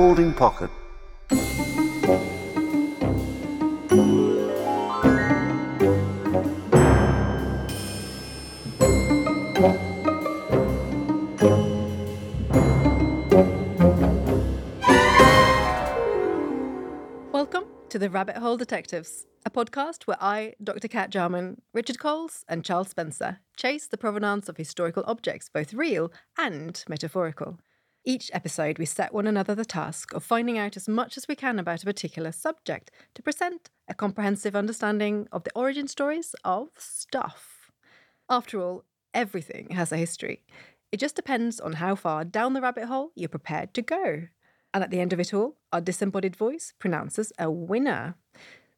Pocket. Welcome to the Rabbit Hole Detectives, a podcast where I, Dr. Cat Jarman, Richard Coles, and Charles Spencer chase the provenance of historical objects, both real and metaphorical. Each episode, we set one another the task of finding out as much as we can about a particular subject to present a comprehensive understanding of the origin stories of stuff. After all, everything has a history. It just depends on how far down the rabbit hole you're prepared to go. And at the end of it all, our disembodied voice pronounces a winner.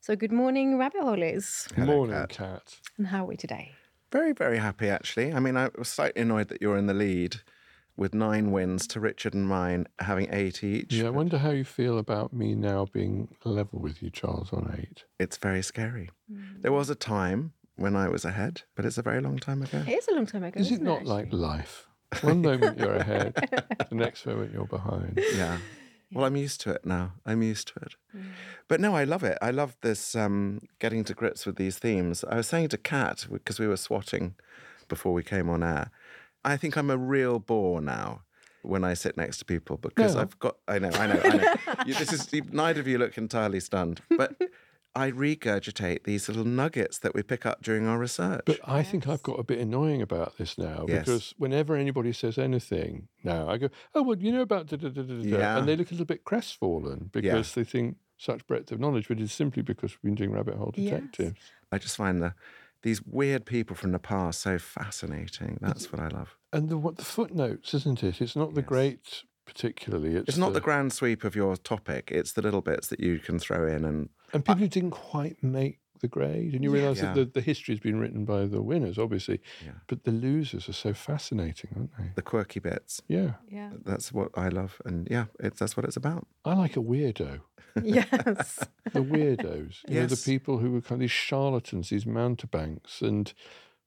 So, good morning, rabbit holies. Hello, Morning, Kat. Cat. And how are we today? Very, very happy actually. I mean, I was slightly annoyed that you're in the lead with nine wins to Richard and mine having eight each. Yeah, I wonder how you feel about me now being level with you, Charles, on eight. It's very scary. There was a time when I was ahead, but it's a very long time ago. It is a long time ago. Is it isn't not like life? One moment you're ahead, the next moment you're behind. Yeah. Well, I'm used to it now. I'm used to it. But no, I love it. I love this um, getting to grips with these themes. I was saying to Cat, because we were swatting before we came on air, I think I'm a real bore now when I sit next to people because No. I've got, I know, I know, I know. you, this is, neither of you look entirely stunned, but I regurgitate these little nuggets that we pick up during our research. But I think I've got a bit annoying about this now Yes. because whenever anybody says anything now, I go, oh, well, you know about da da da da da. Yeah. And they look a little bit crestfallen because they think such breadth of knowledge, but it's simply because we've been doing rabbit hole Yes. detectives. I just find the, these weird people from the past so fascinating. That's what I love. And the, what the footnotes, isn't it? It's not the Yes. great, particularly. It's, It's not the grand sweep of your topic. It's the little bits that you can throw in and And people who didn't quite make the grade, and you Yeah. realise Yeah. that the, the history has been written by the winners, obviously, Yeah. but the losers are so fascinating, aren't they? the quirky bits. Yeah, Yeah. That's what I love, and yeah, it's that's what it's about. I like a weirdo. yes. The weirdos, you know, the people who were kind of these charlatans, these mountebanks, and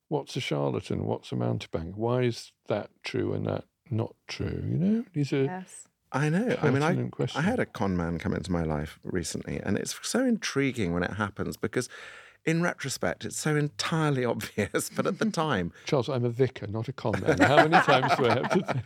what's a charlatan? What's a mountebank? Why is that true and that not true? You know, these are yes. I know. I mean, I pertinent questions. I had a con man come into my life recently, and it's so intriguing when it happens because, in retrospect, it's so entirely obvious. But at the time, Charles, I'm a vicar, not a con man. How many times do I have to?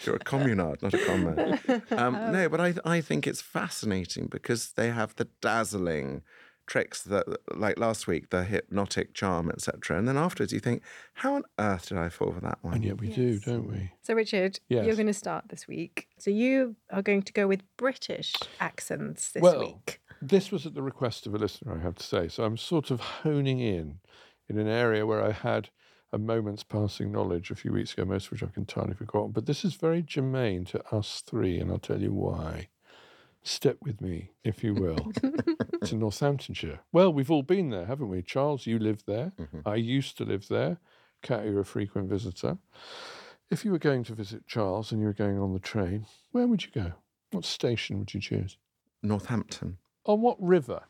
you're a communard, not a con man. Um, no, but I I think it's fascinating because they have the dazzling tricks that, like last week, the hypnotic charm, etc. And then afterwards, you think, how on earth did I fall for that one? And yet we do, Yes. don't we? So, Richard, you're going to start this week. So, you are going to go with British accents this Well, week. This was at the request of a listener, I have to say. So I'm sort of honing in in an area where I had a moment's passing knowledge a few weeks ago, most of which I've entirely forgotten. But this is very germane to us three, and I'll tell you why. Step with me, if you will, to Northamptonshire. Well, we've all been there, haven't we? Charles, you lived there. Mm-hmm. I used to live there. Cat, you're a frequent visitor. If you were going to visit Charles and you were going on the train, where would you go? What station would you choose? Northampton. On what river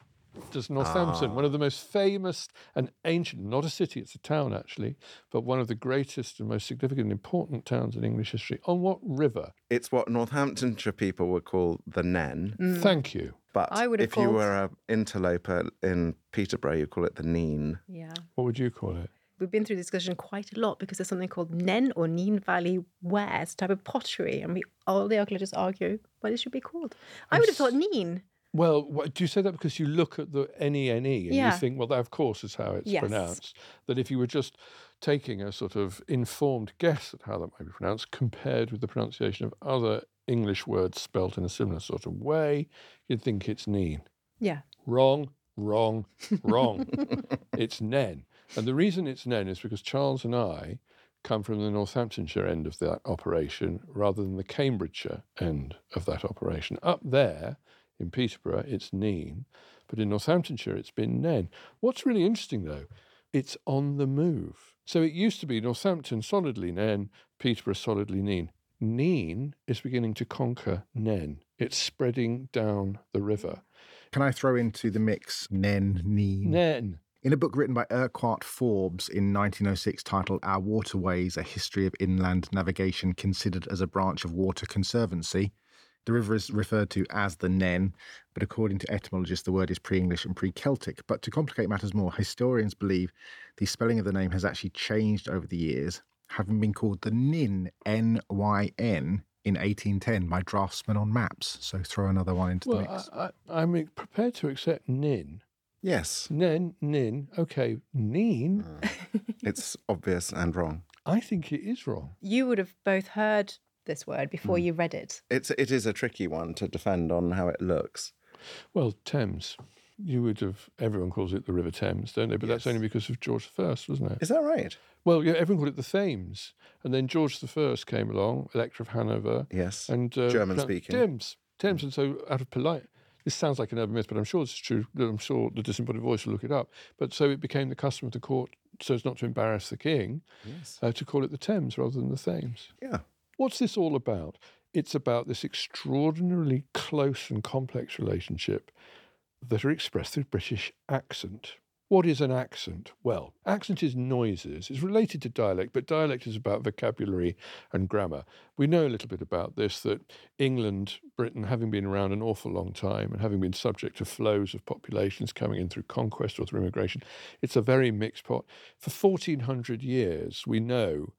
does Northampton, Ah. one of the most famous and ancient, not a city, it's a town actually, but one of the greatest and most significant and important towns in English history, on what river? It's what Northamptonshire people would call the Nen. Thank you. But I would have if you were an interloper in Peterborough, you call it the Neen. Yeah. What would you call it? We've been through this discussion quite a lot because there's something called Nen or Neen Valley ware. It's a type of pottery. And we all the archaeologists argue what it should be called. I would have thought Neen. Well, what, do you say that because you look at the NENE and Yeah. you think, well, that of course is how it's Yes. pronounced? That if you were just taking a sort of informed guess at how that might be pronounced compared with the pronunciation of other English words spelt in a similar sort of way, you'd think it's Neen. Yeah. Wrong, wrong, wrong. it's Nen. And the reason it's Nen is because Charles and I come from the Northamptonshire end of that operation rather than the Cambridgeshire end of that operation. Up there in Peterborough, it's Neen, but in Northamptonshire, it's been Nen. What's really interesting though, it's on the move. So it used to be Northampton solidly Nen, Peterborough solidly Neen. Neen is beginning to conquer Nen. It's spreading down the river. Can I throw into the mix Nen Neen? Nen. In a book written by Urquhart Forbes in 1906 titled Our Waterways A History of Inland Navigation Considered as a Branch of Water Conservancy, The river is referred to as the Nen, but according to etymologists, the word is pre English and pre Celtic. But to complicate matters more, historians believe the spelling of the name has actually changed over the years, having been called the Nin, N Y N, in 1810 by draftsmen on maps. So throw another one into the mix. I, I, I'm prepared to accept nin. Yes, Nen, nin. Okay, nin. Mm. it's obvious and wrong. I think it is wrong. You would have both heard this word before you read it. It's it is a tricky one to defend on how it looks. Well, Thames. You would have. Everyone calls it the River Thames, don't they? But that's only because of George I, wasn't it? Is that right? Well, yeah, everyone called it the Thames, and then George I came along, Elector of Hanover, Yes. and uh, German speaking. Thames, Thames, and so out of polite. This sounds like an urban myth, but I'm sure it's true. I'm sure the disembodied voice will look it up. But so it became the custom of the court, so as not to embarrass the king, Yes. uh, to call it the Thames rather than the Thames. Yeah. What's this all about? It's about this extraordinarily close and complex relationship that are expressed through British accent. What is an accent? Well, accent is noises. It's related to dialect, but dialect is about vocabulary and grammar. We know a little bit about this that England, Britain, having been around an awful long time and having been subject to flows of populations coming in through conquest or through immigration, it's a very mixed pot. For 1400 years, we know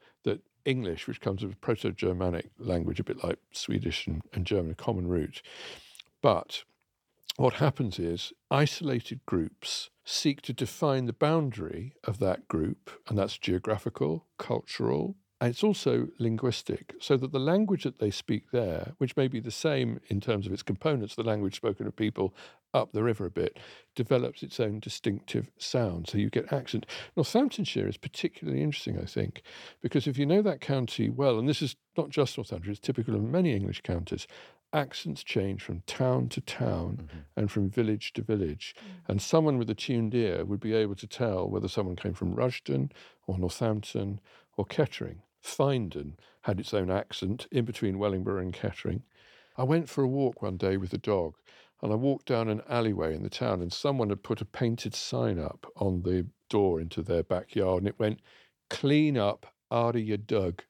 English, which comes from a Proto Germanic language, a bit like Swedish and, and German, a common root. But what happens is isolated groups seek to define the boundary of that group, and that's geographical, cultural, it's also linguistic, so that the language that they speak there, which may be the same in terms of its components, the language spoken of people up the river a bit, develops its own distinctive sound. So you get accent. Northamptonshire is particularly interesting, I think, because if you know that county well, and this is not just Northamptonshire, it's typical of many English counties, accents change from town to town mm-hmm. and from village to village. Mm. And someone with a tuned ear would be able to tell whether someone came from Rushden or Northampton or Kettering. Finedon had its own accent in between Wellingborough and Kettering. I went for a walk one day with the dog and I walked down an alleyway in the town and someone had put a painted sign up on the door into their backyard and it went, clean up after you dug.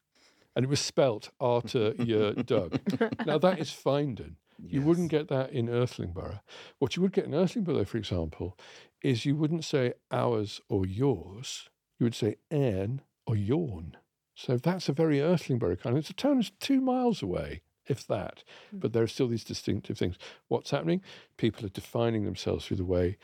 And it was spelt after you dug. Now that is Finedon. You wouldn't get that in Irthlingborough. What you would get in Irthlingborough, for example, is you wouldn't say ours or yours. You would say Anne or yawn. So that's a very Irthlingborough kind. It's a town that's two miles away, if that. But there are still these distinctive things. What's happening? People are defining themselves through the way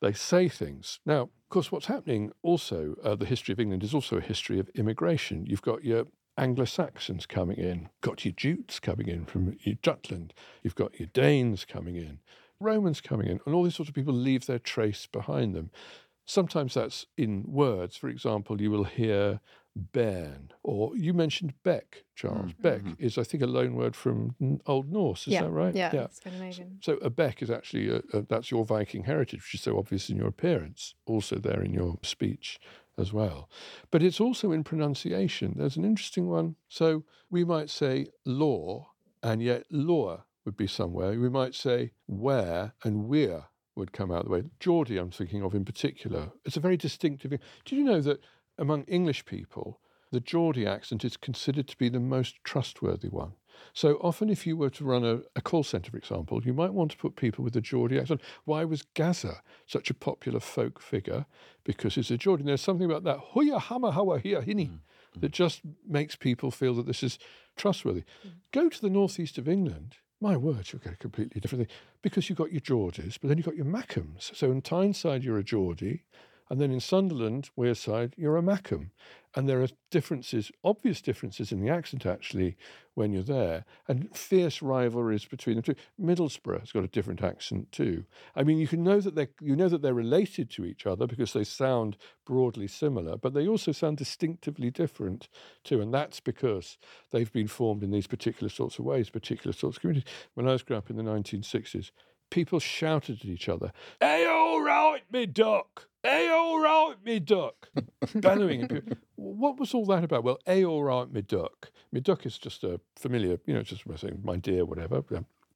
they say things. Now, of course, what's happening also, uh, the history of England is also a history of immigration. You've got your Anglo Saxons coming in, got your Jutes coming in from your Jutland, you've got your Danes coming in, Romans coming in, and all these sorts of people leave their trace behind them. Sometimes that's in words. For example, you will hear bairn, or you mentioned Beck, Charles. Mm-hmm. Beck mm-hmm. is, I think, a loan word from Old Norse. Is yeah, that right? Yeah, Scandinavian. So a beck is actually a, a, that's your Viking heritage, which is so obvious in your appearance, also there in your speech as well. But it's also in pronunciation. There's an interesting one. So we might say law, and yet law would be somewhere. We might say where and we're would come out the way. Geordie, I'm thinking of in particular. It's a very distinctive. Did you know that among English people, the Geordie accent is considered to be the most trustworthy one? So often, if you were to run a, a call centre, for example, you might want to put people with a Geordie accent. Why was Gazza such a popular folk figure? Because it's a Geordie. And there's something about that huya hama hawa hiya hini mm. mm-hmm. that just makes people feel that this is trustworthy. Mm. Go to the northeast of England. My word, you'll get a completely different thing because you've got your Geordies, but then you've got your Mackems. So in Tyneside, you're a Geordie, and then in Sunderland, Wearside, you're a Mackem. And there are differences, obvious differences in the accent actually when you're there, and fierce rivalries between the two. Middlesbrough has got a different accent too. I mean, you can know that they you know that they're related to each other because they sound broadly similar, but they also sound distinctively different too, and that's because they've been formed in these particular sorts of ways, particular sorts of communities. When I was growing up in the 1960s, people shouted at each other, "Hey, all right, me duck! Hey, all right, me duck!" bellowing. What was all that about? Well, A, all right, me duck. Me duck is just a familiar, you know, just saying my dear, whatever.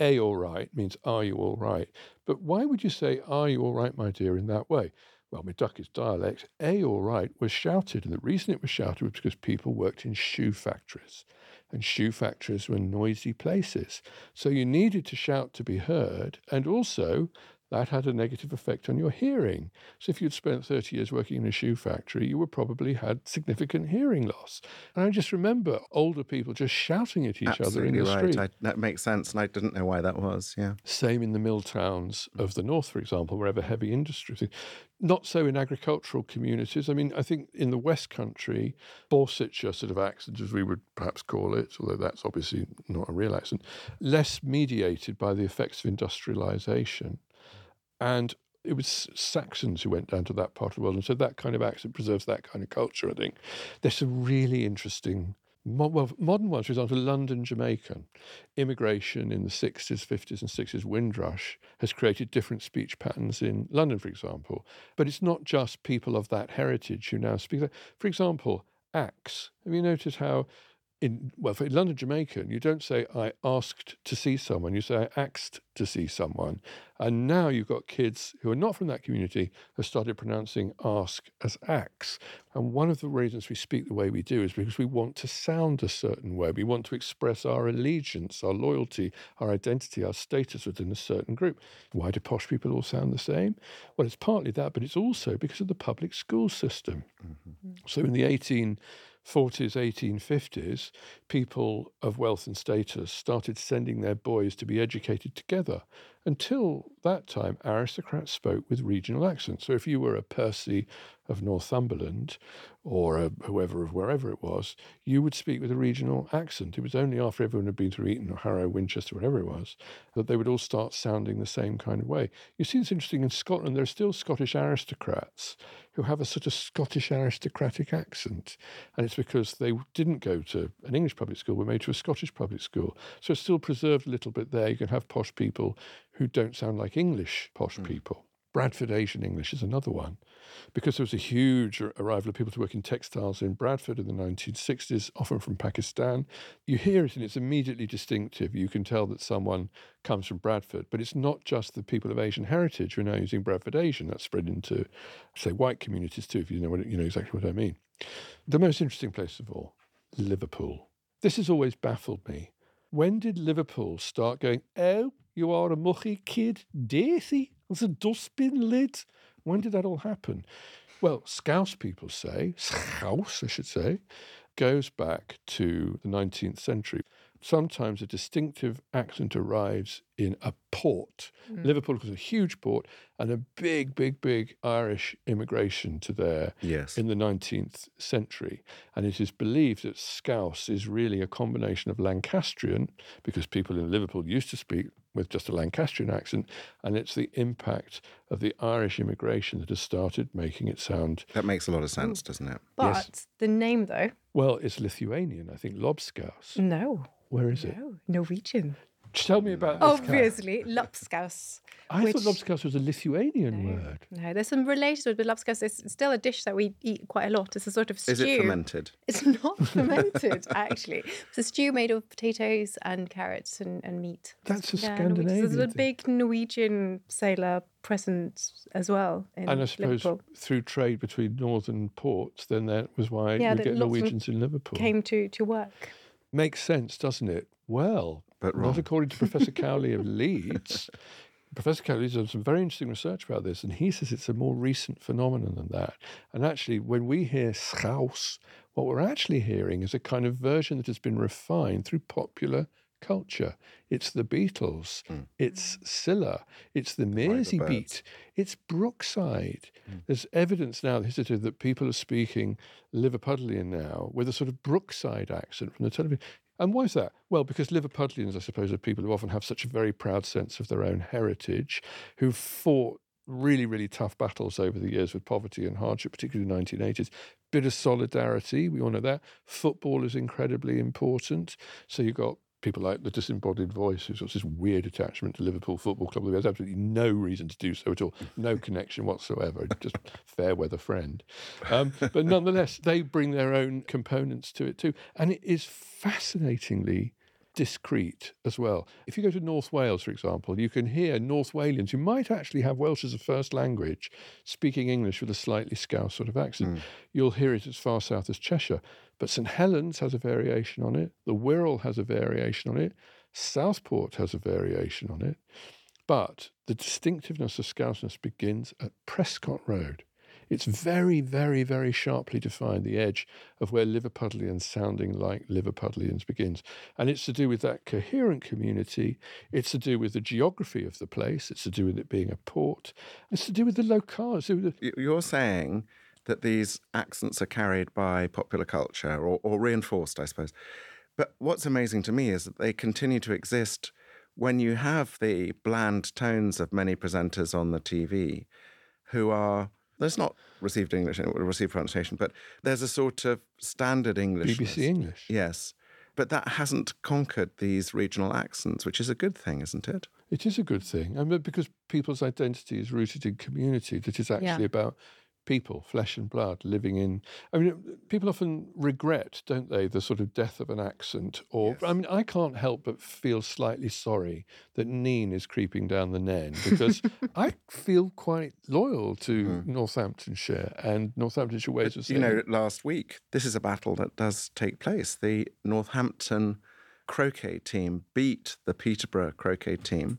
A, all right means are you all right? But why would you say are you all right, my dear, in that way? Well, me duck is dialect. A, all right was shouted. And the reason it was shouted was because people worked in shoe factories. and shoe factories were noisy places. So you needed to shout to be heard, and also that had a negative effect on your hearing. So if you'd spent 30 years working in a shoe factory, you would probably had significant hearing loss. And I just remember older people just shouting at each Absolutely other in the right. street. I, that makes sense, and I didn't know why that was. Yeah. Same in the mill towns of the north, for example, wherever heavy industry. Not so in agricultural communities. I mean, I think in the West Country, Borsetshire sort of accent, as we would perhaps call it, although that's obviously not a real accent, less mediated by the effects of industrialization. And it was Saxons who went down to that part of the world. And so that kind of accent preserves that kind of culture, I think. There's some really interesting, well, modern ones, for example, London Jamaican. Immigration in the 60s, 50s, and 60s, Windrush, has created different speech patterns in London, for example. But it's not just people of that heritage who now speak that. For example, axe. Have you noticed how in well for London Jamaican, you don't say I asked to see someone, you say I axed to see someone. And now you've got kids who are not from that community have started pronouncing ask as ax. And one of the reasons we speak the way we do is because we want to sound a certain way. We want to express our allegiance, our loyalty, our identity, our status within a certain group. Why do posh people all sound the same? Well, it's partly that, but it's also because of the public school system. Mm-hmm. So in the 18 40s, 1850s, people of wealth and status started sending their boys to be educated together. Until that time, aristocrats spoke with regional accents. So if you were a Percy of Northumberland or a whoever of wherever it was, you would speak with a regional accent. It was only after everyone had been through Eton or Harrow, Winchester, whatever it was, that they would all start sounding the same kind of way. You see, it's interesting in Scotland, there are still Scottish aristocrats who have a sort of Scottish aristocratic accent. And it's because they didn't go to an English public school, were made to a Scottish public school. So it's still preserved a little bit there. You can have posh people who don't sound like English posh hmm. people. Bradford Asian English is another one. Because there was a huge arrival of people to work in textiles in Bradford in the 1960s, often from Pakistan. You hear it and it's immediately distinctive. You can tell that someone comes from Bradford, but it's not just the people of Asian heritage who are now using Bradford Asian. That's spread into, say, white communities too, if you know, what, you know exactly what I mean. The most interesting place of all, Liverpool. This has always baffled me. When did Liverpool start going, oh, you are a mucky kid, Daisy? There's a dustbin lid. When did that all happen? Well, Scouse people say, Scouse, I should say, goes back to the 19th century. Sometimes a distinctive accent arrives in a port. Mm. Liverpool was a huge port and a big, big, big Irish immigration to there Yes. in the 19th century. And it is believed that Scouse is really a combination of Lancastrian, because people in Liverpool used to speak with just a Lancastrian accent, and it's the impact of the Irish immigration that has started making it sound, That makes a lot of mm. sense, doesn't it? But Yes. the name, though, well, it's Lithuanian, I think, Lobscouse. no, Where is it? no, Norwegian. Tell me about this. Obviously, lobscouse. I which- thought Lobscouse was a Lithuanian word. No, there's some related to it, but Lopskaus is still a dish that we eat quite a lot. It's a sort of stew. Is it fermented? It's not fermented, actually. It's a stew made of potatoes and carrots and, and meat. That's a Yeah, Scandinavian There's a big Norwegian sailor present as well in And I suppose Liverpool. through trade between northern ports, then that was why Yeah, you get lots of them Norwegians in Liverpool. Came to, to work. Makes sense, doesn't it? Well, But not according to Professor Cowley of Leeds. Professor Cowley's done some very interesting research about this, and he says it's a more recent phenomenon than that. And actually, when we hear Scouse, what we're actually hearing is a kind of version that has been refined through popular culture. It's the Beatles, hmm. it's Cilla, it's the Mersey Birds. beat, it's Brookside. Hmm. There's evidence now history that people are speaking Liverpudlian now with a sort of Brookside accent from the television. And why is that? Well, because Liverpudlians, I suppose, are people who often have such a very proud sense of their own heritage, who've fought really, really tough battles over the years with poverty and hardship, particularly in the 1980s. Bit of solidarity, we all know that. Football is incredibly important. So you've got people like the disembodied voice who's got this weird attachment to Liverpool Football Club. There's absolutely no reason to do so at all, no connection whatsoever, just fair weather friend. Um, but nonetheless, they bring their own components to it too. And it is fascinatingly discreet as well. If you go to North Wales, for example, you can hear North Walians who might actually have Welsh as a first language speaking English with a slightly Scouse sort of accent. Hmm. You'll hear it as far south as Cheshire. But St Helens has a variation on it, the Wirral has a variation on it, Southport has a variation on it. But the distinctiveness of Scouseness begins at Prescot Road. It's very, very, very sharply defined, the edge of where Liverpudlian sounding like Liverpudlians begins. And it's to do with that coherent community. It's to do with the geography of the place. It's to do with it being a port. It's to do with the locale. It's to do with the, Y- You're saying that these accents are carried by popular culture or, or reinforced, I suppose. But what's amazing to me is that they continue to exist when you have the bland tones of many presenters on the TV who are. There's not received English, received pronunciation, but there's a sort of standard English. BBC English. Yes. But that hasn't conquered these regional accents, which is a good thing, isn't it? It is a good thing. And but because people's identity is rooted in community, that is actually Yeah. about people, flesh and blood, living in. I mean, people often regret, don't they, the sort of death of an accent. Or, I mean, I can't help but feel slightly sorry that Neen is creeping down the Nen because I feel quite loyal to hmm. Northamptonshire and Northamptonshire ways of saying. You know, last week, this is a battle that does take place. The Northampton croquet team beat the Peterborough croquet team,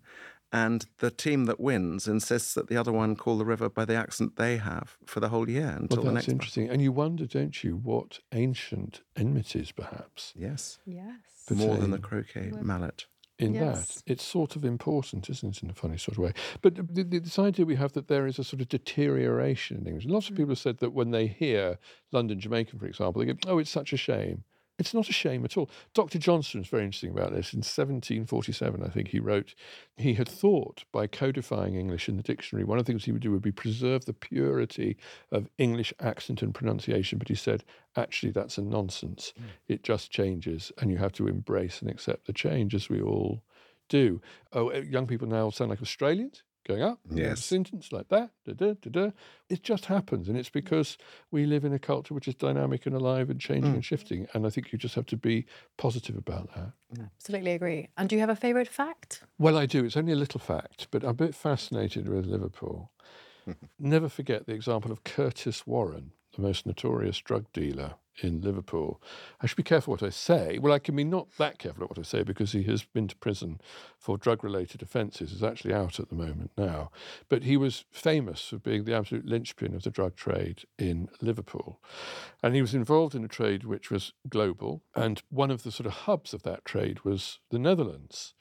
and the team that wins insists that the other one call the river by the accent they have for the whole year until well, the that's next. interesting. And you wonder, don't you, what ancient enmities perhaps Yes, Yes. more than the Between- croquet mallet. in Yes. that. It's sort of important, isn't it, in a funny sort of way? But the, the, this idea we have that there is a sort of deterioration in English. Lots of mm. people have said that when they hear London Jamaican, for example, they go, oh, it's such a shame. It's not a shame at all. Dr. Johnson is very interesting about this. In 1747, I think he wrote, he had thought by codifying English in the dictionary, one of the things he would do would be preserve the purity of English accent and pronunciation. But he said, actually, that's a nonsense. It just changes, and you have to embrace and accept the change as we all do. Oh, uh, young people now sound like Australians going up. you know, Yes. Sentence like that. Da, da, da, da. It just happens. And it's because we live in a culture which is dynamic and alive and changing mm. and shifting. And I think you just have to be positive about that. Absolutely agree. And do you have a favourite fact? Well, I do. It's only a little fact, but I'm a bit fascinated with Liverpool. Never forget the example of Curtis Warren, the most notorious drug dealer in Liverpool. I should be careful what I say. Well, I can be not that careful at what I say because he has been to prison for drug related offences. He's actually out at the moment now. But he was famous for being the absolute linchpin of the drug trade in Liverpool. And he was involved in a trade which was global. And one of the sort of hubs of that trade was the Netherlands.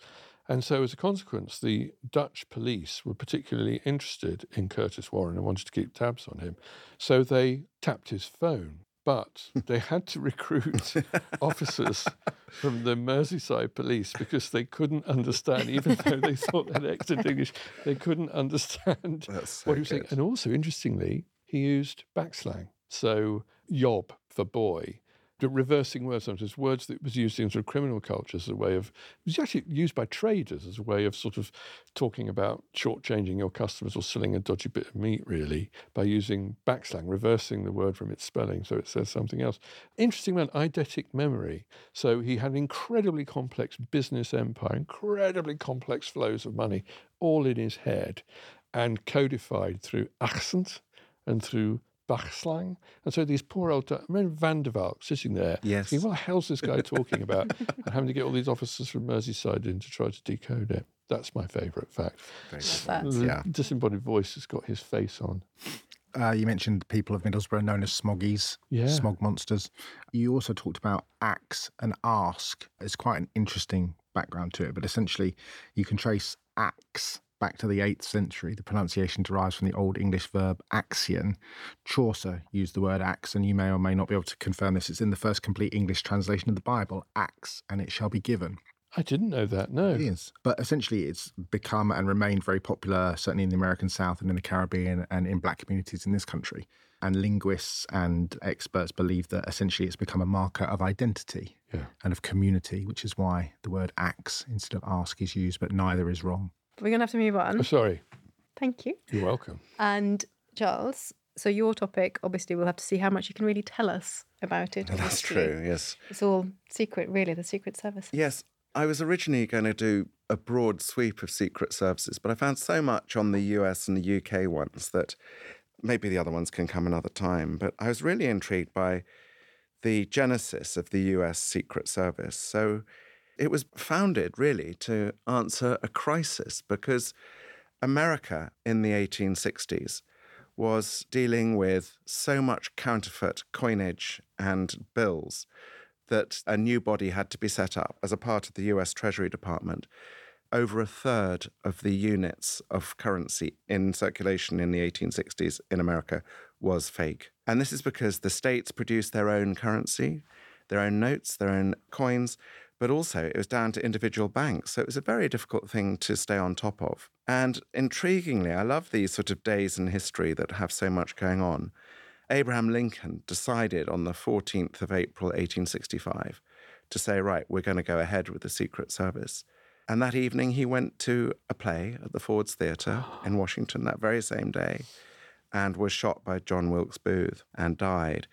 And so, as a consequence, the Dutch police were particularly interested in Curtis Warren and wanted to keep tabs on him. So they tapped his phone. But they had to recruit officers from the Merseyside police because they couldn't understand, even though they thought they'd excellent English, they couldn't understand so what he was saying. And also, interestingly, he used backslang. So, yob for boy, reversing words, sometimes words that was used in sort of criminal culture as a way of, it was actually used by traders as a way of sort of talking about shortchanging your customers or selling a dodgy bit of meat, really, by using backslang, reversing the word from its spelling so it says something else. Interesting man, eidetic memory. So he had an incredibly complex business empire, incredibly complex flows of money, all in his head and codified through accent and through backslang. And so these poor old, I remember Van der Valk sitting there. Yes. Thinking, what the hell's this guy talking about? and having to get all these officers from Merseyside in to try to decode it. That's my favourite fact. That. The Yeah. disembodied voice has got his face on. Uh, you mentioned the people of Middlesbrough known as smoggies, Yeah. smog monsters. You also talked about axe and ask. It's quite an interesting background to it, but essentially you can trace axe back to the 8th century. The pronunciation derives from the Old English verb axion. Chaucer used the word axe, and you may or may not be able to confirm this. It's in the first complete English translation of the Bible, axe, and it shall be given. I didn't know that, no. It is. But essentially, it's become and remained very popular, certainly in the American South and in the Caribbean and in black communities in this country. And linguists and experts believe that essentially it's become a marker of identity Yeah. and of community, which is why the word axe instead of ask is used, but neither is wrong. We're going to have to move on. Oh, on. sorry. Thank you. You're welcome. And Charles, so your topic, obviously, we'll have to see how much you can really tell us about it. That's true, yes. It's all secret, really, the Secret Service. Yes, I was originally going to do a broad sweep of secret services, but I found so much on the US and the UK ones that maybe the other ones can come another time. But I was really intrigued by the genesis of the US Secret Service. So it was founded really to answer a crisis because America in the 1860s was dealing with so much counterfeit coinage and bills that a new body had to be set up as a part of the US Treasury Department. Over a third of the units of currency in circulation in the 1860s in America was fake. And this is because the states produced their own currency, their own notes, their own coins, but also it was down to individual banks. So it was a very difficult thing to stay on top of. And intriguingly, I love these sort of days in history that have so much going on. Abraham Lincoln decided on the 14th of April, 1865, to say, right, we're going to go ahead with the Secret Service. And that evening, he went to a play at the Ford's Theatre in Washington that very same day and was shot by John Wilkes Booth and died.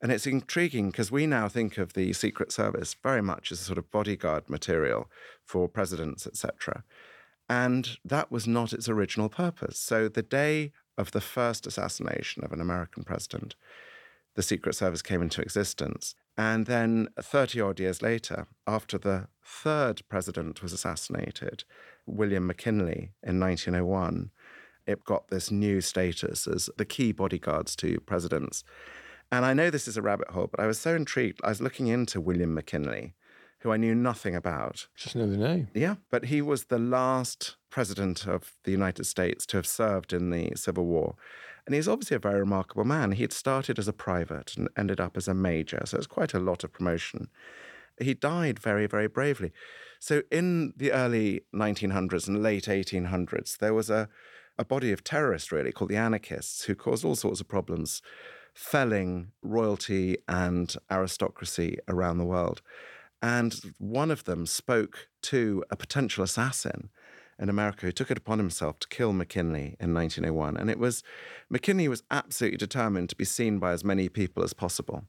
And it's intriguing because we now think of the Secret Service very much as a sort of bodyguard material for presidents, etc. And that was not its original purpose. So the day of the first assassination of an American president, the Secret Service came into existence. And then 30 odd years later, after the third president was assassinated, William McKinley in 1901, it got this new status as the key bodyguards to presidents. And I know this is a rabbit hole, but I was so intrigued. I was looking into William McKinley, who I knew nothing about. Just know the name. Yeah, but he was the last president of the United States to have served in the Civil War. And he's obviously a very remarkable man. He had started as a private and ended up as a major, so it's quite a lot of promotion. He died very, very bravely. So in the early 1900s and late 1800s, there was a, a body of terrorists, really, called the anarchists, who caused all sorts of problems, felling royalty and aristocracy around the world. And one of them spoke to a potential assassin in America who took it upon himself to kill McKinley in 1901. And it was, McKinley was absolutely determined to be seen by as many people as possible.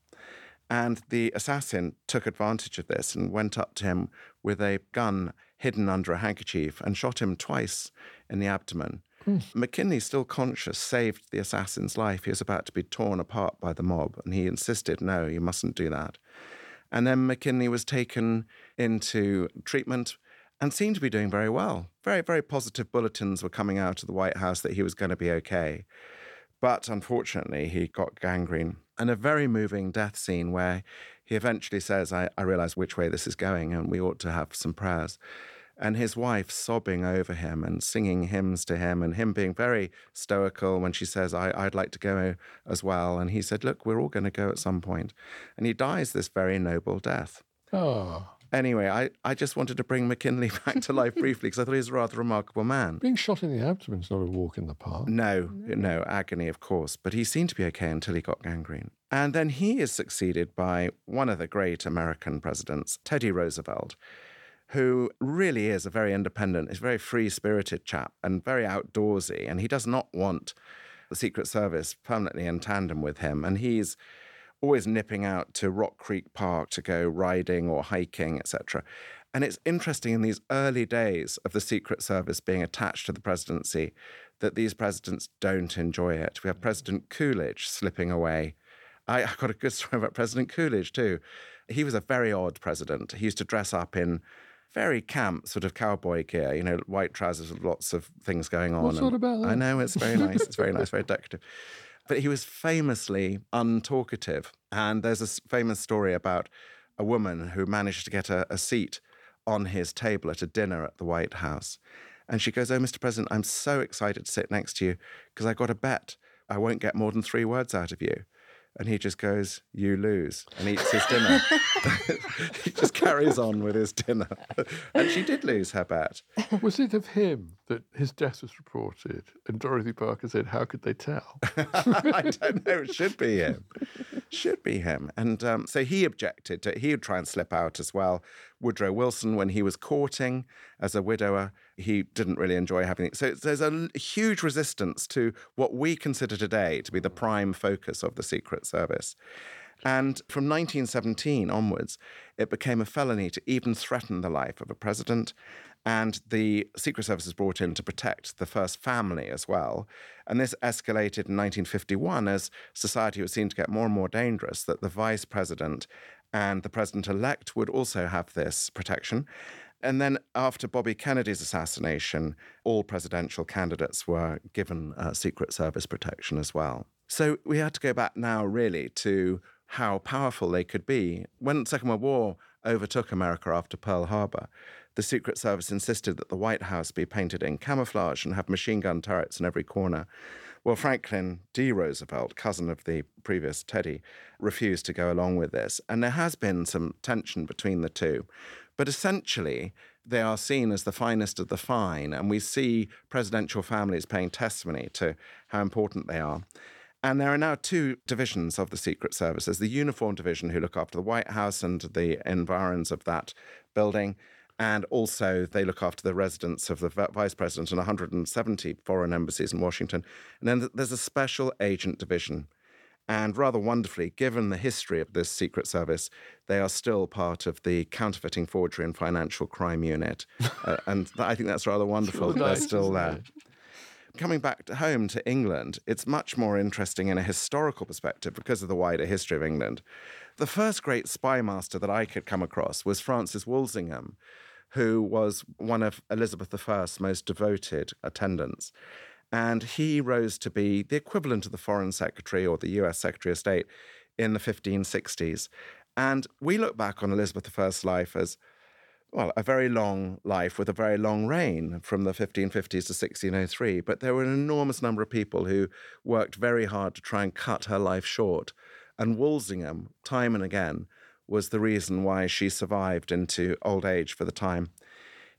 And the assassin took advantage of this and went up to him with a gun hidden under a handkerchief and shot him twice in the abdomen. Mm. McKinley, still conscious, saved the assassin's life. He was about to be torn apart by the mob, and he insisted, no, you mustn't do that. And then McKinley was taken into treatment and seemed to be doing very well. Very, very positive bulletins were coming out of the White House that he was going to be okay. But unfortunately, he got gangrene. And a very moving death scene where he eventually says, I, I realize which way this is going, and we ought to have some prayers. And his wife sobbing over him and singing hymns to him, and him being very stoical when she says, I, I'd like to go as well. And he said, Look, we're all going to go at some point. And he dies this very noble death. Oh. Anyway, I, I just wanted to bring McKinley back to life briefly because I thought he was a rather remarkable man. Being shot in the abdomen is not a walk in the park. No, no, agony, of course. But he seemed to be okay until he got gangrene. And then he is succeeded by one of the great American presidents, Teddy Roosevelt, who really is a very independent, is a very free spirited chap and very outdoorsy. And he does not want the Secret Service permanently in tandem with him. And he's always nipping out to Rock Creek Park to go riding or hiking, etc. And it's interesting in these early days of the Secret Service being attached to the presidency that these presidents don't enjoy it. We have President Coolidge slipping away. I, I got a good story about President Coolidge too. He was a very odd president. He used to dress up in very camp sort of cowboy gear, you know, white trousers with lots of things going on. What's all about that? I know it's very nice. It's very nice, very decorative. But he was famously untalkative. And there's a famous story about a woman who managed to get a, a seat on his table at a dinner at the White House. And she goes, Oh, Mr. President, I'm so excited to sit next to you because I got a bet I won't get more than three words out of you. And he just goes, You lose, and eats his dinner. he just carries on with his dinner. and she did lose her bet. Was it of him that his death was reported? And Dorothy Parker said, How could they tell? I don't know. It should be him. Should be him. And um, so he objected to He would try and slip out as well. Woodrow Wilson, when he was courting as a widower, he didn't really enjoy having it. So there's a huge resistance to what we consider today to be the prime focus of the Secret Service. And from 1917 onwards, it became a felony to even threaten the life of a president. And the Secret Service was brought in to protect the first family as well. And this escalated in 1951 as society was seen to get more and more dangerous, that the vice president and the president elect would also have this protection. And then after Bobby Kennedy's assassination, all presidential candidates were given uh, Secret Service protection as well. So we had to go back now, really, to how powerful they could be. When the Second World War overtook America after Pearl Harbor, the Secret Service insisted that the White House be painted in camouflage and have machine gun turrets in every corner. Well, Franklin D. Roosevelt, cousin of the previous Teddy, refused to go along with this. And there has been some tension between the two. But essentially, they are seen as the finest of the fine, and we see presidential families paying testimony to how important they are. And there are now two divisions of the Secret Service. The uniform division, who look after the White House and the environs of that building. And also, they look after the residence of the vice president and 170 foreign embassies in Washington. And then there's a special agent division and rather wonderfully, given the history of this Secret Service, they are still part of the counterfeiting, forgery, and financial crime unit. uh, and I think that's rather wonderful. They're still there. Coming back to home to England, it's much more interesting in a historical perspective because of the wider history of England. The first great spy master that I could come across was Francis Walsingham, who was one of Elizabeth I's most devoted attendants. And he rose to be the equivalent of the Foreign Secretary or the US Secretary of State in the 1560s. And we look back on Elizabeth I's life as, well, a very long life with a very long reign from the 1550s to 1603. But there were an enormous number of people who worked very hard to try and cut her life short. And Walsingham, time and again, was the reason why she survived into old age for the time.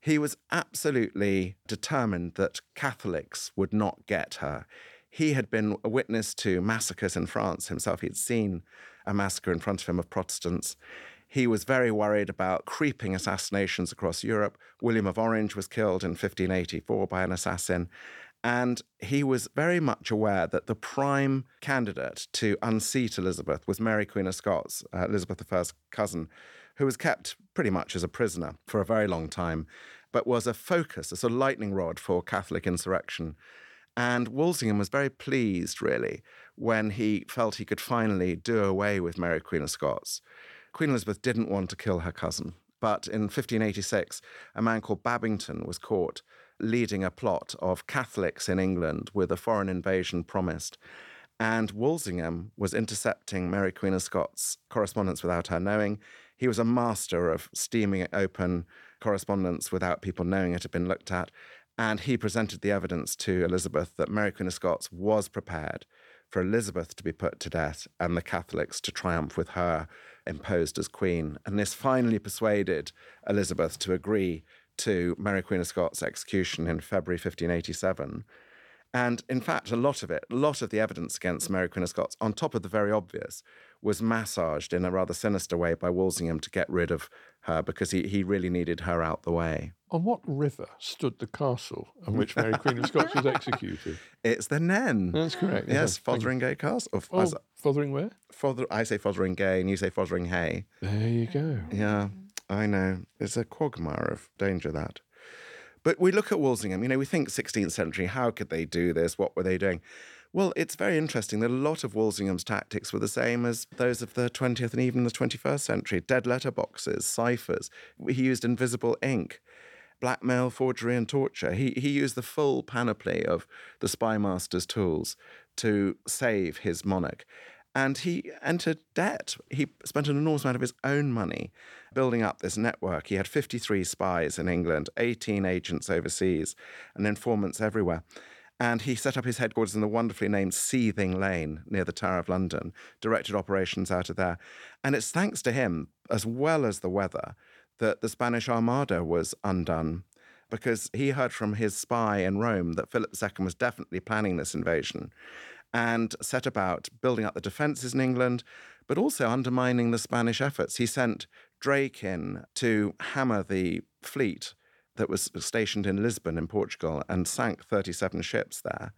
He was absolutely determined that Catholics would not get her. He had been a witness to massacres in France himself. He'd seen a massacre in front of him of Protestants. He was very worried about creeping assassinations across Europe. William of Orange was killed in 1584 by an assassin. And he was very much aware that the prime candidate to unseat Elizabeth was Mary, Queen of Scots, uh, Elizabeth I's cousin, who was kept pretty much as a prisoner for a very long time, but was a focus, a sort of lightning rod for Catholic insurrection. And Walsingham was very pleased, really, when he felt he could finally do away with Mary, Queen of Scots. Queen Elizabeth didn't want to kill her cousin, but in 1586, a man called Babington was caught leading a plot of Catholics in England with a foreign invasion promised. And Walsingham was intercepting Mary Queen of Scots' correspondence without her knowing. He was a master of steaming open correspondence without people knowing it had been looked at. And he presented the evidence to Elizabeth that Mary Queen of Scots was prepared for Elizabeth to be put to death and the Catholics to triumph with her imposed as queen. And this finally persuaded Elizabeth to agree to Mary Queen of Scots' execution in February 1587. And in fact, a lot of it, a lot of the evidence against Mary Queen of Scots, on top of the very obvious, was massaged in a rather sinister way by Walsingham to get rid of her because he, he really needed her out the way. On what river stood the castle on which Mary Queen of Scots was executed? It's the Nen. That's correct. Yes, Fotheringay Castle. Or, oh, Fothering where? Fother, I say Fotheringay and you say Fotheringhay. There you go. Yeah, I know. It's a quagmire of danger, that. But we look at Walsingham, you know, we think 16th century, how could they do this? What were they doing? Well, it's very interesting that a lot of Walsingham's tactics were the same as those of the 20th and even the 21st century dead letter boxes, ciphers. He used invisible ink, blackmail, forgery, and torture. He, he used the full panoply of the spy master's tools to save his monarch. And he entered debt. He spent an enormous amount of his own money building up this network. He had 53 spies in England, 18 agents overseas, and informants everywhere. And he set up his headquarters in the wonderfully named Seething Lane near the Tower of London, directed operations out of there. And it's thanks to him, as well as the weather, that the Spanish Armada was undone because he heard from his spy in Rome that Philip II was definitely planning this invasion and set about building up the defences in England, but also undermining the Spanish efforts. He sent Drake in to hammer the fleet that was stationed in Lisbon in Portugal and sank 37 ships there.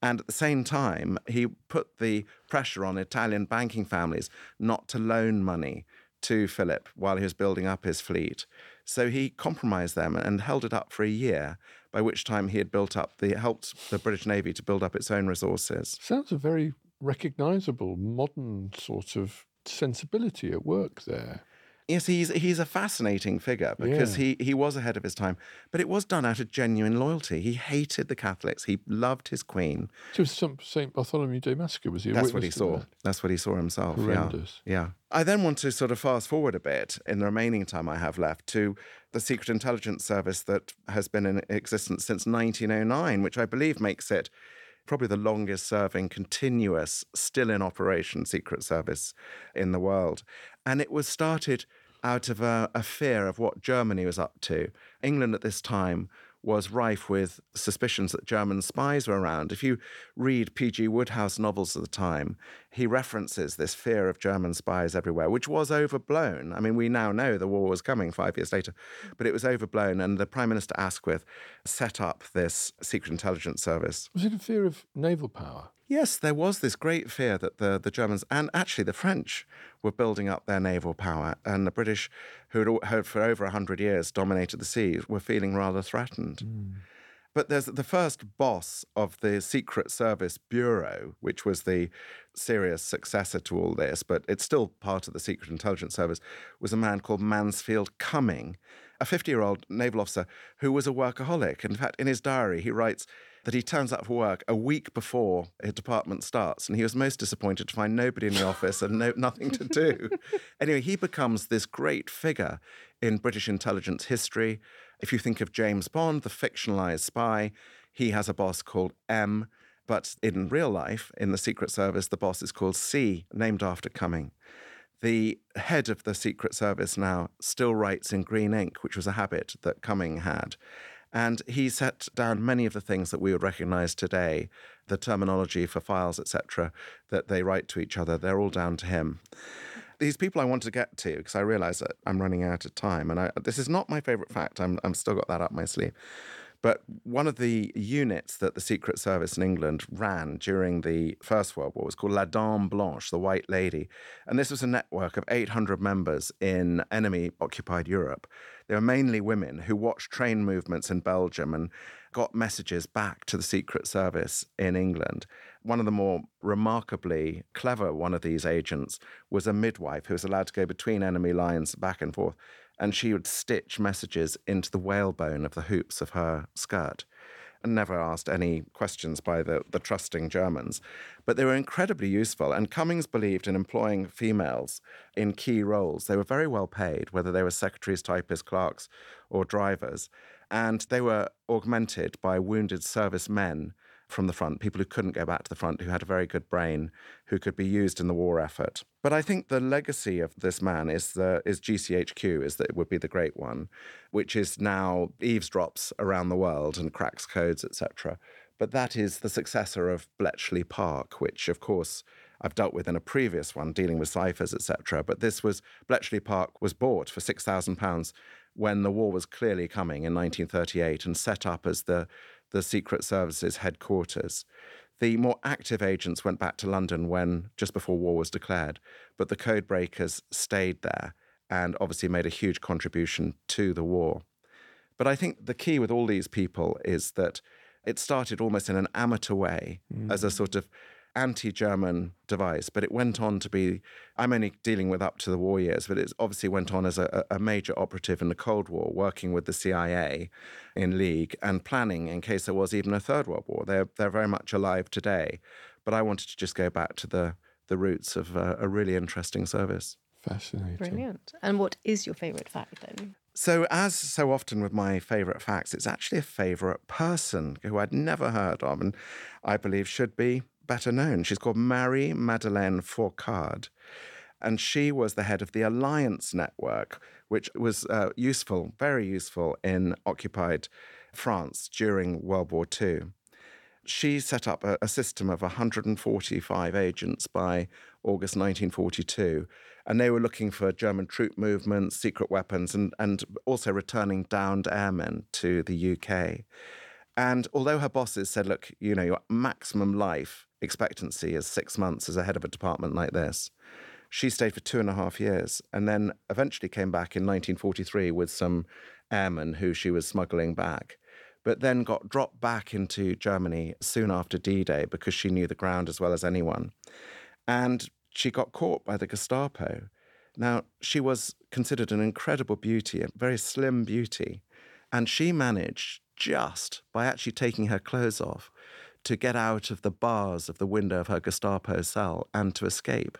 And at the same time, he put the pressure on Italian banking families not to loan money to Philip while he was building up his fleet. So he compromised them and held it up for a year, by which time he had built up the helped the British Navy to build up its own resources. Sounds a very recognizable modern sort of sensibility at work there. Yes, he's he's a fascinating figure because Yeah. he, he was ahead of his time, but it was done out of genuine loyalty. He hated the Catholics. He loved his queen. So some St. Bartholomew Day Massacre was he? That's what he saw. that? That's what he saw himself. Horrendous. Yeah. Yeah. I then want to sort of fast forward a bit in the remaining time I have left to the Secret Intelligence Service that has been in existence since 1909, which I believe makes it probably the longest serving continuous, still in operation Secret Service in the world. And it was started out of a, a fear of what Germany was up to. England at this time was rife with suspicions that German spies were around. If you read P.G. Wodehouse novels of the time, he references this fear of German spies everywhere, which was overblown. I mean, we now know the war was coming five years later, but it was overblown. And the Prime Minister Asquith set up this secret intelligence service. Was it a fear of naval power? Yes, there was this great fear that the, the Germans and actually the French were building up their naval power, and the British, who had, had for over 100 years dominated the seas, were feeling rather threatened. Hmm. But there's the first boss of the Secret Service Bureau, which was the serious successor to all this, but it's still part of the Secret Intelligence Service, was a man called Mansfield Cumming, a 50 year old naval officer who was a workaholic. In fact, in his diary, he writes that he turns up for work a week before his department starts, and he was most disappointed to find nobody in the office and no, nothing to do. anyway, he becomes this great figure in British intelligence history. If you think of James Bond, the fictionalized spy, he has a boss called M. But in real life, in the Secret Service, the boss is called C, named after Cumming. The head of the Secret Service now still writes in green ink, which was a habit that Cumming had. And he set down many of the things that we would recognize today, the terminology for files, etc., that they write to each other. They're all down to him. These people I want to get to because I realize that I'm running out of time. And I, this is not my favorite fact. I'm, I'm still got that up my sleeve. But one of the units that the Secret Service in England ran during the First World War was called La Dame Blanche, the White Lady. And this was a network of 800 members in enemy occupied Europe. They were mainly women who watched train movements in Belgium and got messages back to the Secret Service in England. One of the more remarkably clever one of these agents was a midwife who was allowed to go between enemy lines back and forth and she would stitch messages into the whalebone of the hoops of her skirt and never asked any questions by the, the trusting Germans. But they were incredibly useful. And Cummings believed in employing females in key roles. They were very well paid, whether they were secretaries, typists, clerks, or drivers. And they were augmented by wounded service men from the front, people who couldn't go back to the front, who had a very good brain, who could be used in the war effort. But I think the legacy of this man is the is GCHQ, is that it would be the great one, which is now eavesdrops around the world and cracks codes, etc. But that is the successor of Bletchley Park, which of course I've dealt with in a previous one, dealing with ciphers, etc. But this was Bletchley Park was bought for six thousand pounds when the war was clearly coming in 1938 and set up as the the Secret Service's headquarters. The more active agents went back to London when just before war was declared, but the code breakers stayed there and obviously made a huge contribution to the war. But I think the key with all these people is that it started almost in an amateur way mm. as a sort of anti German device, but it went on to be. I'm only dealing with up to the war years, but it obviously went on as a, a major operative in the Cold War, working with the CIA in league and planning in case there was even a Third World War. They're, they're very much alive today. But I wanted to just go back to the, the roots of uh, a really interesting service. Fascinating. Brilliant. And what is your favourite fact then? So, as so often with my favourite facts, it's actually a favourite person who I'd never heard of and I believe should be better known. She's called Marie Madeleine Fourcade. And she was the head of the Alliance Network, which was uh, useful, very useful in occupied France during World War II. She set up a, a system of 145 agents by August 1942, and they were looking for German troop movements, secret weapons, and, and also returning downed airmen to the UK. And although her bosses said, look, you know, your maximum life expectancy is six months as a head of a department like this, she stayed for two and a half years and then eventually came back in 1943 with some airmen who she was smuggling back, but then got dropped back into Germany soon after D Day because she knew the ground as well as anyone. And she got caught by the Gestapo. Now, she was considered an incredible beauty, a very slim beauty, and she managed just by actually taking her clothes off to get out of the bars of the window of her Gestapo cell and to escape.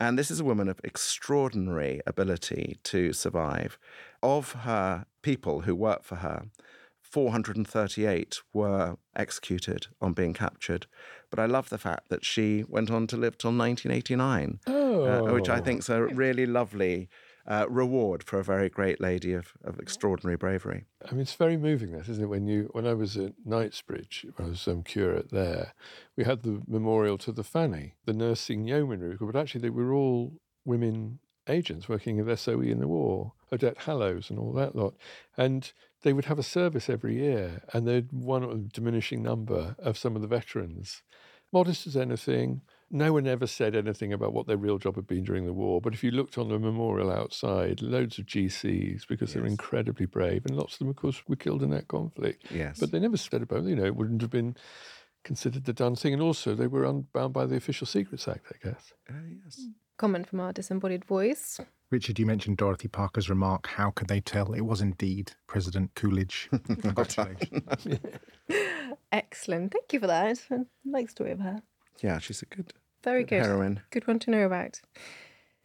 And this is a woman of extraordinary ability to survive. Of her people who worked for her, 438 were executed on being captured. But I love the fact that she went on to live till 1989, Oh. uh, which I think is a really lovely uh, reward for a very great lady of, of extraordinary bravery. I mean, it's very moving, that isn't it? When you, when I was at Knightsbridge, I was um, curate there. We had the memorial to the Fanny, the nursing yeomanry, but actually they were all women agents working at SOE in the war, Odette Hallowes and all that lot, and they would have a service every year, and they'd one a diminishing number of some of the veterans, modest as anything. No one ever said anything about what their real job had been during the war. But if you looked on the memorial outside, loads of GCs because they're incredibly brave, and lots of them, of course, were killed in that conflict. Yes. But they never said about, you know, it wouldn't have been considered the done thing. And also, they were unbound by the Official Secrets Act, I guess. Oh, yes. Mm. Comment from our disembodied voice. Richard, you mentioned Dorothy Parker's remark, how could they tell it was indeed President Coolidge? Congratulations. Excellent. Thank you for that. I like the story of her. Yeah, she's a good, Very good good. Good one to know about.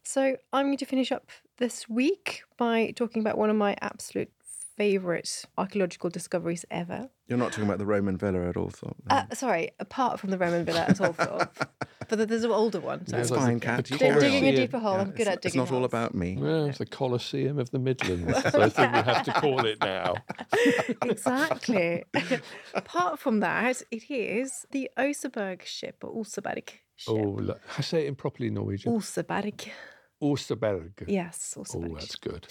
So I'm going to finish up this week by talking about one of my absolute favourite archaeological discoveries ever. You're not talking about the Roman villa at Althorpe. Uh, sorry, apart from the Roman villa at Althorpe, but there's an older one. So That's like fine, the- Cat. the You Dig- carry digging a deeper hole. I'm good not- at digging. It's not all about me. Well, it's the Colosseum of the Midlands. so I think we have to call it now. exactly. Apart from that, it is the Oseberg ship or Oseberg ship. Oh, look, I say it in properly Norwegian. Oseberg. Osterberg. Yes, Oh, that's good.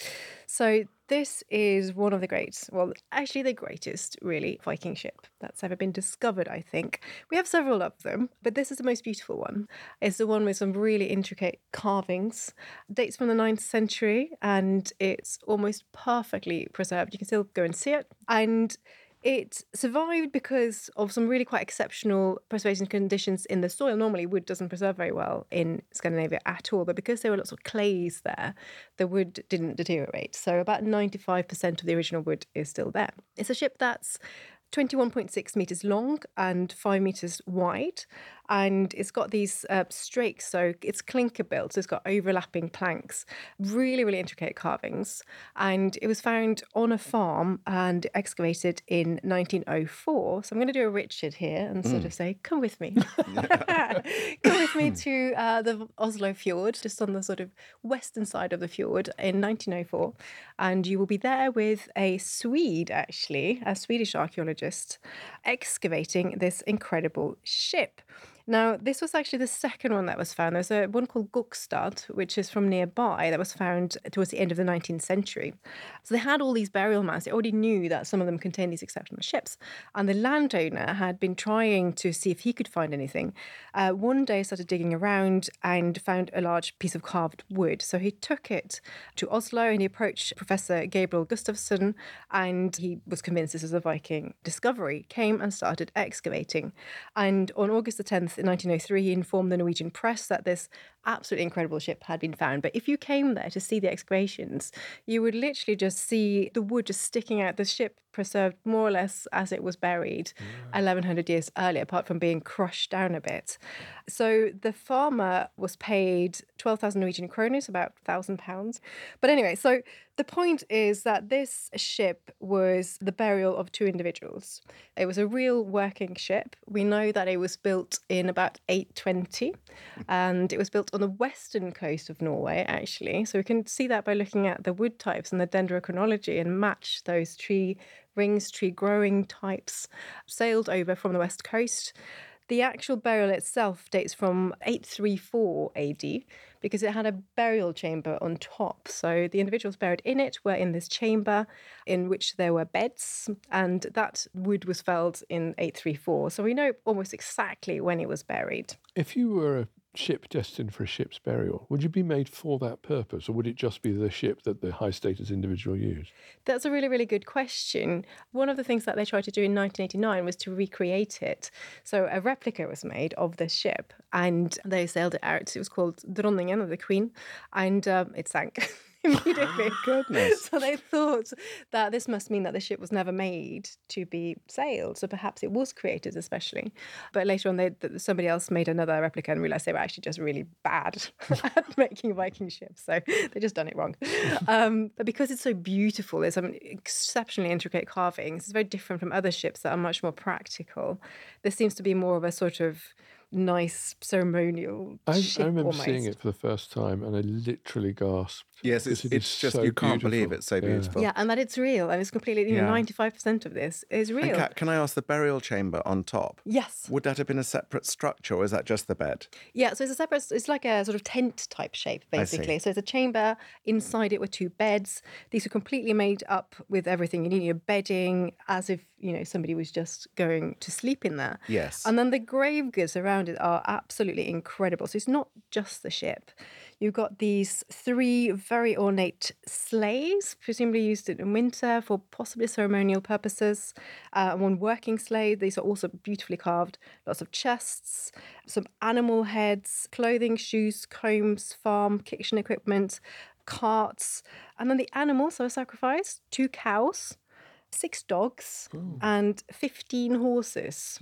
So this is one of the great, well, actually the greatest, really, Viking ship that's ever been discovered. I think we have several of them, but this is the most beautiful one. It's the one with some really intricate carvings. Dates from the 9th century, and it's almost perfectly preserved. You can still go and see it, and it survived because of some really quite exceptional preservation conditions in the soil. Normally, wood doesn't preserve very well in Scandinavia at all, but because there were lots of clays there, the wood didn't deteriorate. So, about 95% of the original wood is still there. It's a ship that's 21.6 meters long and 5 meters wide and it's got these uh, strakes so it's clinker built so it's got overlapping planks really really intricate carvings and it was found on a farm and excavated in 1904 so i'm going to do a richard here and sort of say come with me. Come with me to uh, the oslo fjord just on the sort of western side of the fjord in 1904 and you will be there with a swede actually a swedish archaeologist excavating this incredible ship now, this was actually the second one that was found. There's a one called Gokstad, which is from nearby, that was found towards the end of the 19th century. So they had all these burial mounds. They already knew that some of them contained these exceptional ships. And the landowner had been trying to see if he could find anything. Uh, one day started digging around and found a large piece of carved wood. So he took it to Oslo and he approached Professor Gabriel Gustafson and he was convinced this was a Viking discovery, came and started excavating. And on August the 10th, in 1903, he informed the Norwegian press that this absolutely incredible ship had been found. But if you came there to see the excavations, you would literally just see the wood just sticking out. The ship preserved more or less as it was buried 1100 years earlier, apart from being crushed down a bit. So the farmer was paid 12,000 Norwegian kroners, about 1,000 pounds. But anyway, so the point is that this ship was the burial of two individuals. It was a real working ship. We know that it was built in about 820 and it was built on the western coast of Norway, actually. So we can see that by looking at the wood types and the dendrochronology and match those tree rings, tree growing types sailed over from the west coast. The actual burial itself dates from 834 AD, because it had a burial chamber on top. So the individuals buried in it were in this chamber in which there were beds, and that wood was felled in 834. So we know almost exactly when it was buried. If you were ship destined for a ship's burial, would you be made for that purpose, or would it just be the ship that the high status individual used? That's a really, really good question. One of the things that they tried to do in 1989 was to recreate it. So a replica was made of this ship and they sailed it out. It was called Dronningen, or the Queen, and um, it sank. immediately. goodness. So they thought that this must mean that the ship was never made to be sailed. So perhaps it was created especially. But later on, they, somebody else made another replica and realized they were actually just really bad at making Viking ships. So they just done it wrong. Um, but because it's so beautiful, there's some exceptionally intricate carvings. It's very different from other ships that are much more practical. This seems to be more of a sort of nice ceremonial I, ship I remember almost. seeing it for the first time and I literally gasped. Yes, it's, it it's just so you can't believe beautiful. it's so Yeah. beautiful. Yeah, and that it's real, and it's completely, you know, ninety-five percent of this is real. Cat, can I ask the burial chamber on top? yes. Would that have been a separate structure, or is that just the bed? Yeah, so it's a separate. It's like a sort of tent type shape, basically. So it's a chamber. Inside it were two beds. These are completely made up with everything you need. Your bedding, as if you know somebody was just going to sleep in there. Yes. And then the grave goods around it are absolutely incredible. So it's not just the ship. You've got these three very ornate sleighs, presumably used in winter for possibly ceremonial purposes. Uh, one working sleigh. These are also beautifully carved. Lots of chests, some animal heads, clothing, shoes, combs, farm, kitchen equipment, carts. And then the animals are sacrificed two cows, six dogs, and 15 horses.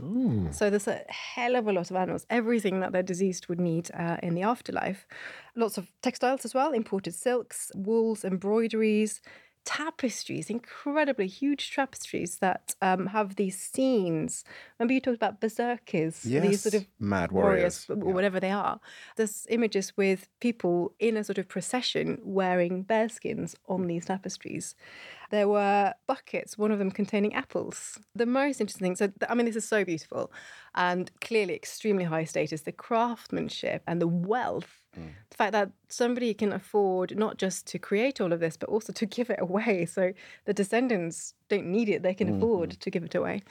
So there's a hell of a lot of animals, everything that the deceased would need uh, in the afterlife. Lots of textiles as well, imported silks, wools, embroideries. Tapestries, incredibly huge tapestries that um, have these scenes. Remember, you talked about berserkers, these sort of mad warriors, warriors, or whatever they are. There's images with people in a sort of procession wearing bearskins on these tapestries. There were buckets, one of them containing apples. The most interesting thing, so I mean, this is so beautiful and clearly extremely high status. The craftsmanship and the wealth, mm. the fact that somebody can afford not just to create all of this, but also to give it away. So the descendants don't need it, they can mm-hmm. afford to give it away.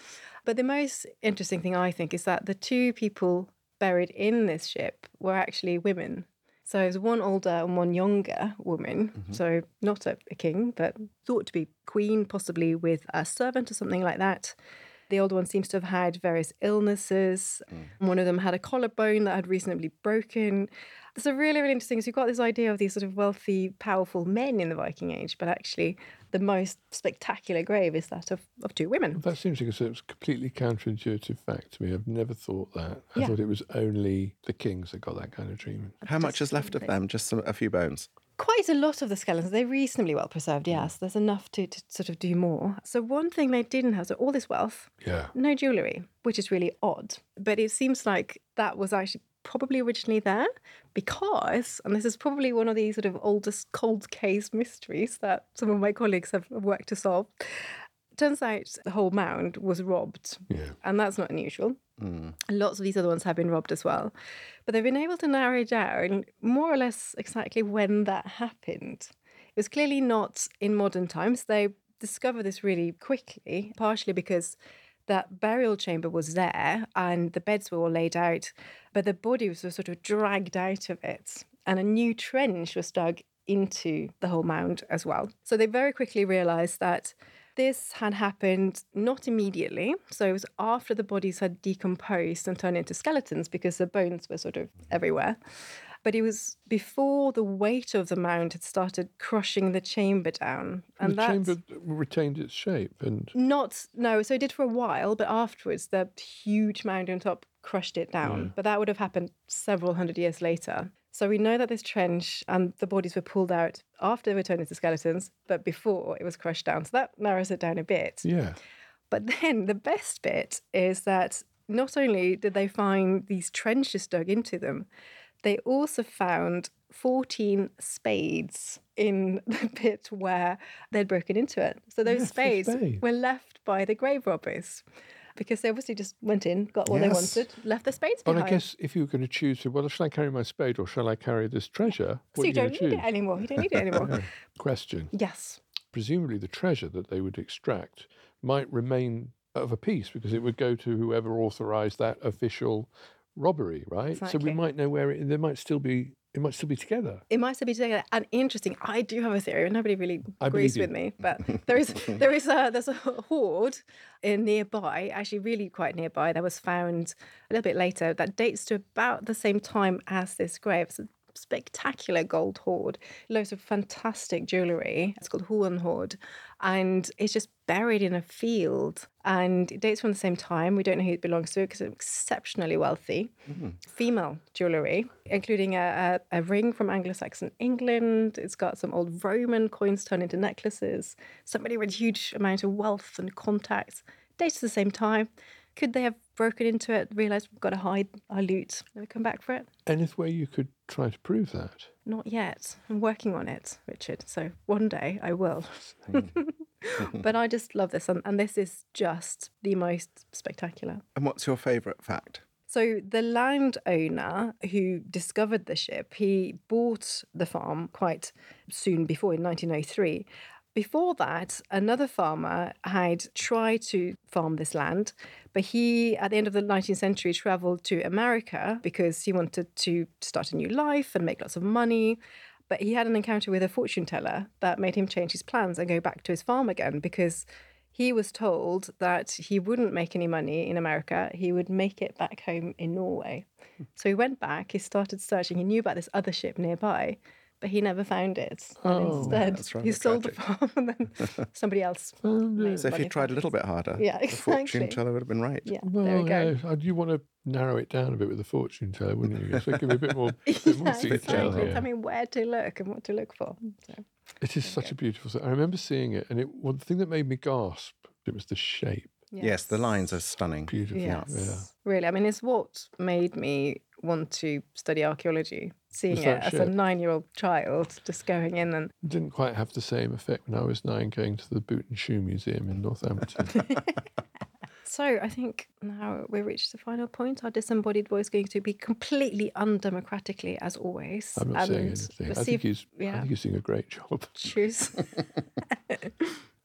But the most interesting thing I think is that the two people buried in this ship were actually women. So it was one older and one younger woman. Mm-hmm. So not a, a king, but thought to be queen, possibly with a servant or something like that. The older one seems to have had various illnesses. Mm. One of them had a collarbone that had recently broken. So really, really interesting. So you've got this idea of these sort of wealthy, powerful men in the Viking Age, but actually the most spectacular grave is that of, of two women. That seems like a sort of completely counterintuitive fact to me. I've never thought that. I Yeah. thought it was only the kings that got that kind of treatment. How much is left of them? Just some, a few bones. Quite a lot of the skeletons. They're reasonably well preserved, yes. There's enough to, to sort of do more. So, one thing they didn't have, so all this wealth, Yeah. no jewellery, which is really odd. But it seems like that was actually probably originally there because, and this is probably one of these sort of oldest cold case mysteries that some of my colleagues have worked to solve. Turns out the whole mound was robbed, Yeah. and that's not unusual. Mm. Lots of these other ones have been robbed as well. But they've been able to narrow down more or less exactly when that happened. It was clearly not in modern times. They discovered this really quickly, partially because that burial chamber was there and the beds were all laid out, but the bodies were sort of dragged out of it. And a new trench was dug into the whole mound as well. So they very quickly realized that this had happened not immediately. So it was after the bodies had decomposed and turned into skeletons because the bones were sort of everywhere. But it was before the weight of the mound had started crushing the chamber down. And the chamber retained its shape and not, no, so it did for a while, but afterwards the huge mound on top crushed it down. Mm. But that would have happened several hundred years later. So we know that this trench and the bodies were pulled out after they were turned into skeletons, but before it was crushed down. So that narrows it down a bit. yeah. But then the best bit is that not only did they find these trenches dug into them, they also found 14 spades in the pit where they'd broken into it. So those Left the spades were left by the grave robbers. because they obviously just went in, got what Yes. they wanted, left their spades behind. But. I guess if you were going to choose, well, shall I carry my spade or shall I carry this treasure? so What you don't need choose? it anymore. You don't need it anymore. Question. yes. Presumably, the treasure that they would extract might remain of a piece because it would go to whoever authorised that official robbery, right? So we might know where it. There might still be. It might still be together. It might still be together. And interesting, I do have a theory, and nobody really agrees with me. But there is there is a there's a hoard in nearby, actually really quite nearby, that was found a little bit later that dates to about the same time as this grave. A spectacular gold hoard, loads of fantastic jewellery. It's called Hoen Hoard. And it's just buried in a field. And it dates from the same time. We don't know who it belongs to because it's exceptionally wealthy mm-hmm. female jewellery, including a, a, a ring from Anglo Saxon England. It's got some old Roman coins turned into necklaces. Somebody with a huge amount of wealth and contacts. Dates at the same time. Could they have broken into it, realised we've got to hide our loot, never come back for it? Any way you could try to prove that? Not yet. I'm working on it, Richard. So one day I will. but I just love this. And, and this is just the most spectacular. And what's your favourite fact? So the landowner who discovered the ship, he bought the farm quite soon before in 1903. Before that, another farmer had tried to farm this land, but he, at the end of the 19th century, traveled to America because he wanted to start a new life and make lots of money. But he had an encounter with a fortune teller that made him change his plans and go back to his farm again because he was told that he wouldn't make any money in America. He would make it back home in Norway. Hmm. So he went back, he started searching. He knew about this other ship nearby, but he never found it. And Oh, instead, that's rather he sold the farm and then somebody else. made So if money you tried a little bit harder, Yeah, the fortune teller would have been right. Yeah, Well, there we go. yeah, uh, you want to narrow it down a bit with the fortune teller, wouldn't you? So give me a bit more, bit more Yeah, detail exactly. here. Tell me where to look and what to look for. So, It is such a beautiful thing. I remember seeing it, and it one thing that made me gasp. It was the shape. Yes, the lines are stunning. Beautiful. Yes, really. I mean, it's what made me want to study archaeology. Seeing it that as a nine-year-old child, just going in and It didn't quite have the same effect when I was nine going to the Boot and Shoe Museum in Northampton. So I think now we've reached the final point. Our disembodied voice going to be completely undemocratically, as always. I'm not saying anything. let's I think if- he's I think he's doing a great job. choose.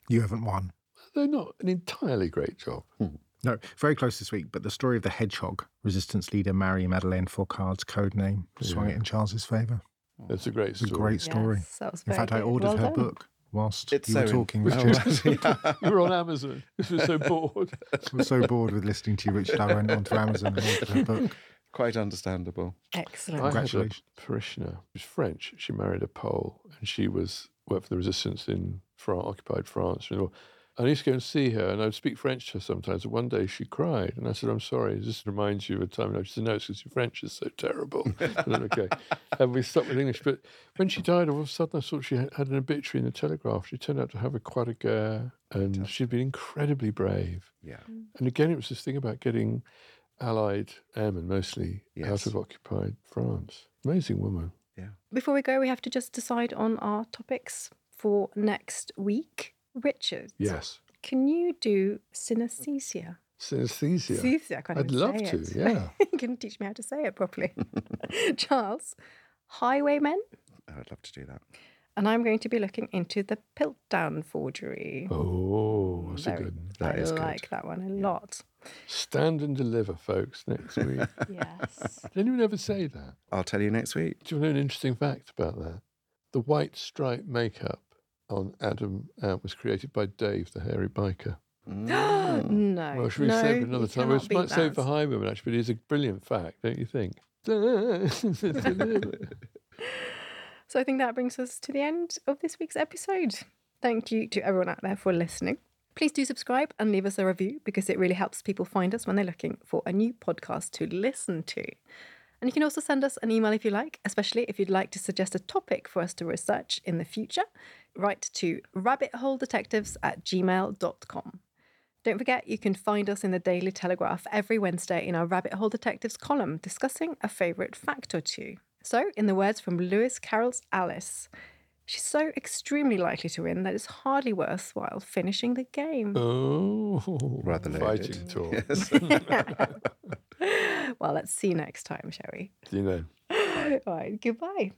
You haven't won. They're not an entirely great job. Hmm. No, very close this week, but the story of the hedgehog, resistance leader Marie Madeleine Fourcade's code name, swung it in Charles's favour. It's a great It's a story. great story. Yes, that was in very fact, I ordered Well her done. book whilst It's you so were talking, Oh, Richard. right. you were on Amazon. This was so bored. I was so bored with listening to you, Richard. I went onto Amazon and ordered her book. Quite understandable. Excellent. I had a Congratulations. parishioner. She was French. She married a Pole, and she was worked for the resistance in France, occupied France. You know, I used to go and see her, and I'd speak French to her sometimes. And one day she cried, and I said, "I'm sorry. This reminds you of a time." And she said, "No, it's because your French is so terrible." and then, okay, and we stuck with English. But when she died, all of a sudden, I thought she had had an obituary in the Telegraph. She turned out to have a croix de guerre, and she'd been incredibly brave. Yeah. Mm. And again, it was this thing about getting Allied airmen mostly Yes. out of occupied France. Amazing woman. Yeah. Before we go, we have to just decide on our topics for next week. Richard, Yes. can you do synesthesia? Synesthesia. Synesthesia, I can't I'd love say to, it. yeah. you can teach me how to say it properly. Charles, highwaymen, Oh, I'd love to do that. and I'm going to be looking into the Piltdown forgery. Oh, that's a good one. That I is good. like that one a lot. Stand and deliver, folks, next week. Yes. Did anyone ever say that? I'll tell you next week. Do you know an interesting fact about that? The white stripe makeup on Adam Ant was created by Dave, the hairy biker. Mm. no. Well, should we no, save it another time? We cannot beat might save for that. high women, actually, but it is a brilliant fact, don't you think? So I think that brings us to the end of this week's episode. Thank you to everyone out there for listening. Please do subscribe and leave us a review because it really helps people find us when they're looking for a new podcast to listen to. And you can also send us an email if you like, especially if you'd like to suggest a topic for us to research in the future. Write to rabbitholedetectives at gmail.com. Don't forget, you can find us in the Daily Telegraph every Wednesday in our Rabbit Hole Detectives column discussing a favourite fact or two. So, in the words from Lewis Carroll's Alice, She's so extremely likely to win that it's hardly worthwhile finishing the game. Oh, Rather fighting loaded. talk. well, let's see you next time, shall we? See you know. All right, goodbye.